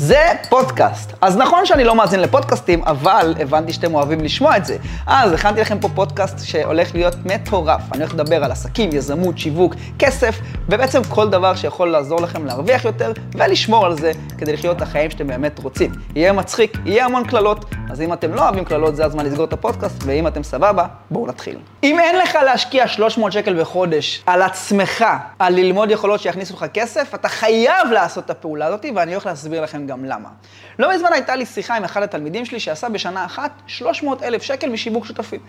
זה פודקאסט. אז נכון שאני לא מאזין לפודקאסטים, אבל הבנתי שאתם אוהבים לשמוע את זה. אז הכנתי לכם פה פודקאסט שהולך להיות מטורף. אני הולך לדבר על עסקים, יזמות, שיווק, כסף, ובעצם כל דבר שיכול לעזור לכם להרוויח יותר ולשמור על זה כדי לחיות את החיים שאתם באמת רוצים. יהיה מצחיק, יהיה המון קללות, אז אם אתם לא אוהבים קללות, זה הזמן לסגור את הפודקאסט, ואם אתם סבבה, בואו נתחיל. אם אין לך להשקיע 300 שקל בחודש על עצמך, על ללמוד יכולות שיכניסו לך כסף, אתה חייב לעשות את הפעולה הזאת, ואני הולך להסביר לכם גם למה. לא מזמן הייתה לי שיחה עם אחד התלמידים שלי שעשה בשנה אחת 300 אלף שקל משיווק שותפים.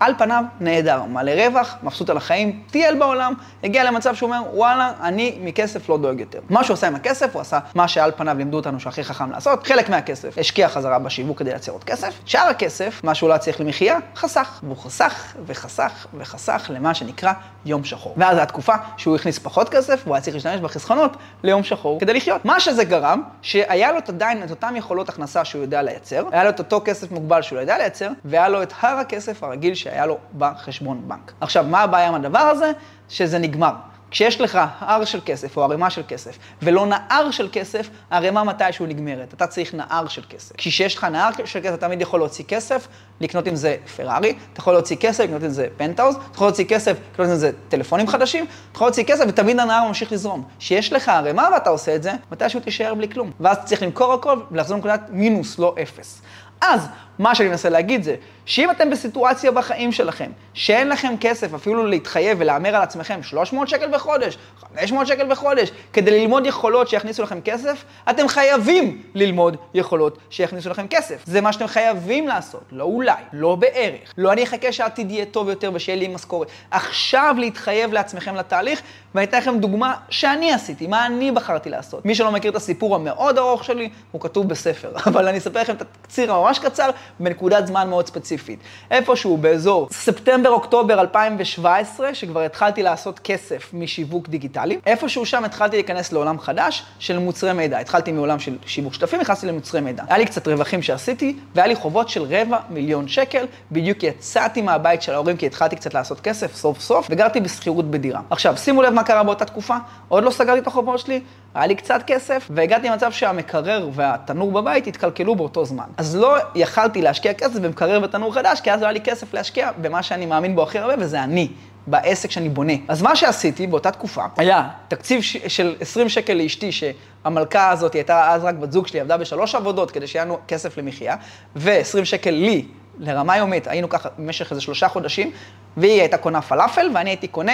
על פניו, נהדר, מלא רווח, מבסוט על החיים, טייל בעולם, הגיע למצב שהוא אומר, וואלה, אני מכסף לא דואג יותר. מה שהוא עשה עם הכסף, הוא עשה מה שעל פניו לימדו אותנו שהכי חכם לעשות, חלק מהכסף השקיע חזרה בשיווק כדי לייצר עוד כסף, שאר הכסף, מה שהוא לא צריך למחיה, חסך. והוא חסך וחסך וחסך למה שנקרא יום שחור. ואז התקופה שהוא הכניס פחות כסף, והוא היה צריך להשתמש בחסכונות ליום שחור כדי לחיות. מה שזה גרם, שהיה לו עדיין את אותן יכולות הכנסה שהוא יודע לייצר, היה לו את אותו כסף מוגבל שהוא לא יודע לייצר, והיה לו את הר הכסף הרגיל שהיה לו בחשבון בנק. עכשיו, מה הבעיה עם הדבר הזה? שזה נגמר. כשיש לך הר של כסף או ערימה של כסף, ולא נהר של כסף, הערימה מתישהו נגמרת. אתה צריך נהר של כסף. כשיש לך נהר של כסף, אתה תמיד יכול להוציא כסף, לקנות עם זה פרארי, אתה יכול להוציא כסף, לקנות עם זה פנטהאוז, אתה יכול להוציא כסף, לקנות עם זה טלפונים חדשים, אתה יכול להוציא כסף ותמיד הנהר ממשיך לזרום. כשיש לך ערימה ואתה עושה את זה, מתישהו תישאר בלי כלום. ואז צריך למכור הכל ולחזור לנקודת מינוס, לא אפס. אז מה שאני מנסה להגיד זה, שאם אתם בסיטואציה בחיים שלכם, שאין לכם כסף אפילו להתחייב ולהמר על עצמכם 300 שקל בחודש, 500 שקל בחודש, כדי ללמוד יכולות שיכניסו לכם כסף, אתם חייבים ללמוד יכולות שיכניסו לכם כסף. זה מה שאתם חייבים לעשות, לא אולי, לא בערך. לא אני אחכה שהעתיד יהיה טוב יותר ושיהיה לי משכורת. עכשיו להתחייב לעצמכם לתהליך, ואני אתן לכם דוגמה שאני עשיתי, מה אני בחרתי לעשות. מי שלא מכיר את הסיפור המאוד ארוך שלי, הוא כתוב בספר, אבל אני אספר לכם את הקציר הממש קצר, בנקודת זמן מאוד ספציפית. איפשהו באזור ספטמבר-אוקטובר 2017, שכבר התחלתי לעשות כסף משיווק דיגיטלי, איפשהו שם התחלתי להיכנס לעולם חדש של מוצרי מידע. התחלתי מעולם של שיווק שותפים, נכנסתי למוצרי מידע. היה לי קצת רווחים שעשיתי, והיה לי חובות של רבע מיליון שקל. בדיוק יצאתי מהבית של ההורים כי התחלתי קצת לעשות כסף סוף סוף, וגרתי בשכירות בדירה. עכשיו, שימו לב מה קרה באותה תקופה, עוד לא סגרתי את החובות שלי, היה לי קצת כסף, והגעתי למצב שהמקרר והתנור בבית התקלקלו באותו זמן. אז לא יכלתי להשקיע כסף במקרר ותנור חדש, כי אז לא היה לי כסף להשקיע במה שאני מאמין בו הכי הרבה, וזה אני. בעסק שאני בונה. אז מה שעשיתי באותה תקופה, היה תקציב ש- של 20 שקל לאשתי, שהמלכה הזאת הייתה אז רק בת זוג שלי, עבדה בשלוש עבודות כדי שיהיה לנו כסף למחיה, ו-20 שקל לי, לרמה יומית, היינו ככה במשך איזה שלושה חודשים, והיא הייתה קונה פלאפל, ואני הייתי קונה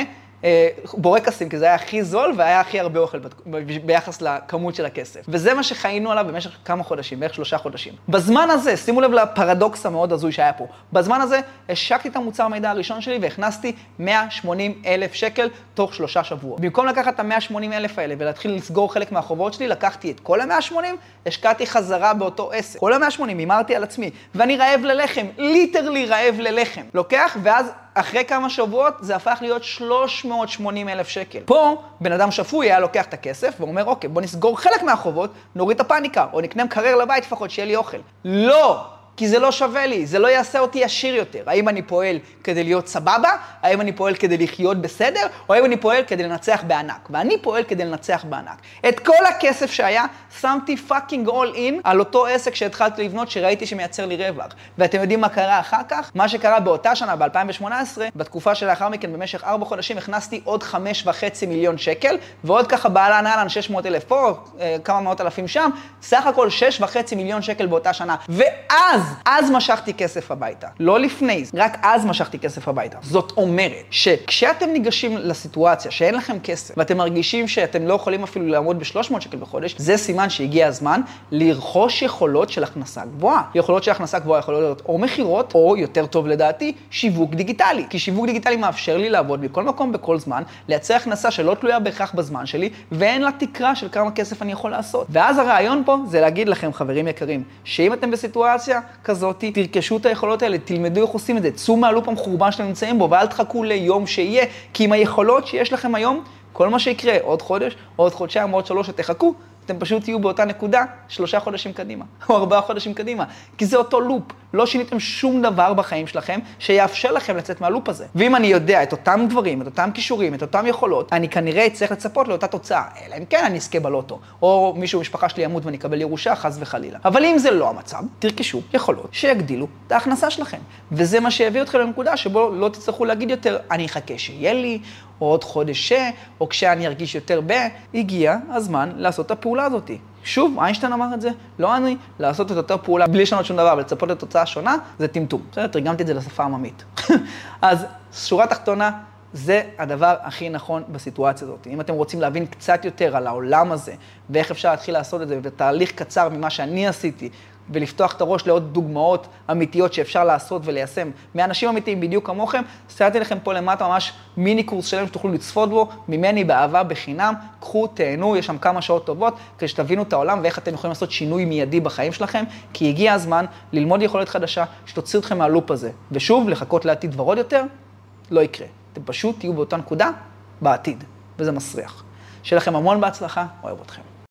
בורקסים, כי זה היה הכי זול והיה הכי הרבה אוכל ביחס לכמות של הכסף. וזה מה שחיינו עליו במשך כמה חודשים, בערך שלושה חודשים. בזמן הזה, שימו לב לפרדוקס המאוד הזוי שהיה פה, בזמן הזה השקתי את המוצר מידע הראשון שלי והכנסתי 180 אלף שקל תוך שלושה שבועות. במקום לקחת את ה-180 אלף האלה ולהתחיל לסגור חלק מהחובות שלי, לקחתי את כל ה-180, השקעתי חזרה באותו עסק. כל ה-180, הימרתי על עצמי, ואני רעב ללחם, ליטרלי רעב ללחם. לוקח, ואז אחרי כמה שבועות זה הפך להיות 380 אלף שקל. פה בן אדם שפוי היה לוקח את הכסף ואומר, אוקיי, בוא נסגור חלק מהחובות, נוריד את הפאניקה, או נקנה מקרר לבית לפחות, שיהיה לי אוכל. לא! כי זה לא שווה לי, זה לא יעשה אותי עשיר יותר. האם אני פועל כדי להיות סבבה? האם אני פועל כדי לחיות בסדר? או האם אני פועל כדי לנצח בענק? ואני פועל כדי לנצח בענק. את כל הכסף שהיה, שמתי fucking all in על אותו עסק שהתחלתי לבנות, שראיתי שמייצר לי רווח. ואתם יודעים מה קרה אחר כך? מה שקרה באותה שנה, ב-2018, בתקופה שלאחר מכן, במשך ארבע חודשים, הכנסתי עוד חמש וחצי מיליון שקל, ועוד ככה באהלן אהלן 600 אלף פה, כמה מאות אלפים שם, סך הכל שש וחצי מיליון שקל באותה שנה. ואז אז, אז משכתי כסף הביתה. לא לפני זה, רק אז משכתי כסף הביתה. זאת אומרת שכשאתם ניגשים לסיטואציה שאין לכם כסף, ואתם מרגישים שאתם לא יכולים אפילו לעמוד ב-300 שקל בחודש, זה סימן שהגיע הזמן לרכוש יכולות של הכנסה גבוהה. יכולות של הכנסה גבוהה יכולות להיות או מכירות, או יותר טוב לדעתי, שיווק דיגיטלי. כי שיווק דיגיטלי מאפשר לי לעבוד בכל מקום, בכל זמן, לייצר הכנסה שלא תלויה בהכרח בזמן שלי, ואין לה תקרה של כמה כסף אני יכול לעשות. ואז הרעיון פה זה להגיד לכם, חברים יקרים, שאם אתם בסיטואציה כזאת, תרכשו את היכולות האלה, תלמדו איך עושים את זה, צאו מהלופ המחורבן שאתם נמצאים בו, ואל תחכו ליום שיהיה, כי עם היכולות שיש לכם היום, כל מה שיקרה, עוד חודש, עוד חודשיים, עוד שלוש, שתחכו, אתם פשוט תהיו באותה נקודה שלושה חודשים קדימה, או ארבעה חודשים קדימה, כי זה אותו לופ. לא שיניתם שום דבר בחיים שלכם שיאפשר לכם לצאת מהלופ הזה. ואם אני יודע את אותם דברים, את אותם כישורים, את אותם יכולות, אני כנראה אצטרך לצפות לאותה תוצאה, אלא אם כן אני אזכה בלוטו, או מישהו במשפחה שלי ימות ואני אקבל ירושה, חס וחלילה. אבל אם זה לא המצב, תרכשו יכולות שיגדילו את ההכנסה שלכם. וזה מה שיביא אתכם לנקודה שבו לא תצטרכו להגיד יותר, אני אחכה שיהיה לי, או עוד חודש ש, או כשאני ארגיש יותר ב, הגיע הזמן לעשות את הפעולה הזאת. שוב, איינשטיין אמר את זה, לא אני, לעשות את אותה פעולה בלי לשנות שום דבר ולצפות לתוצאה שונה, זה טמטום. בסדר, תרגמתי את זה לשפה עממית. אז שורה תחתונה, זה הדבר הכי נכון בסיטואציה הזאת. אם אתם רוצים להבין קצת יותר על העולם הזה, ואיך אפשר להתחיל לעשות את זה, בתהליך קצר ממה שאני עשיתי, ולפתוח את הראש לעוד דוגמאות אמיתיות שאפשר לעשות וליישם מאנשים אמיתיים בדיוק כמוכם, סייעתי לכם פה למטה ממש מיני קורס שלם שתוכלו לצפות בו, ממני באהבה בחינם, קחו, תהנו, יש שם כמה שעות טובות, כדי שתבינו את העולם ואיך אתם יכולים לעשות שינוי מיידי בחיים שלכם, כי הגיע הזמן ללמוד יכולת חדשה שתוציא אתכם מהלופ הזה. ושוב, לחכות לעתיד ורוד יותר, לא יקרה. אתם פשוט תהיו באותה נקודה בעתיד, וזה מסריח. שיהיה לכם המון בהצלחה, אוהב אתכם.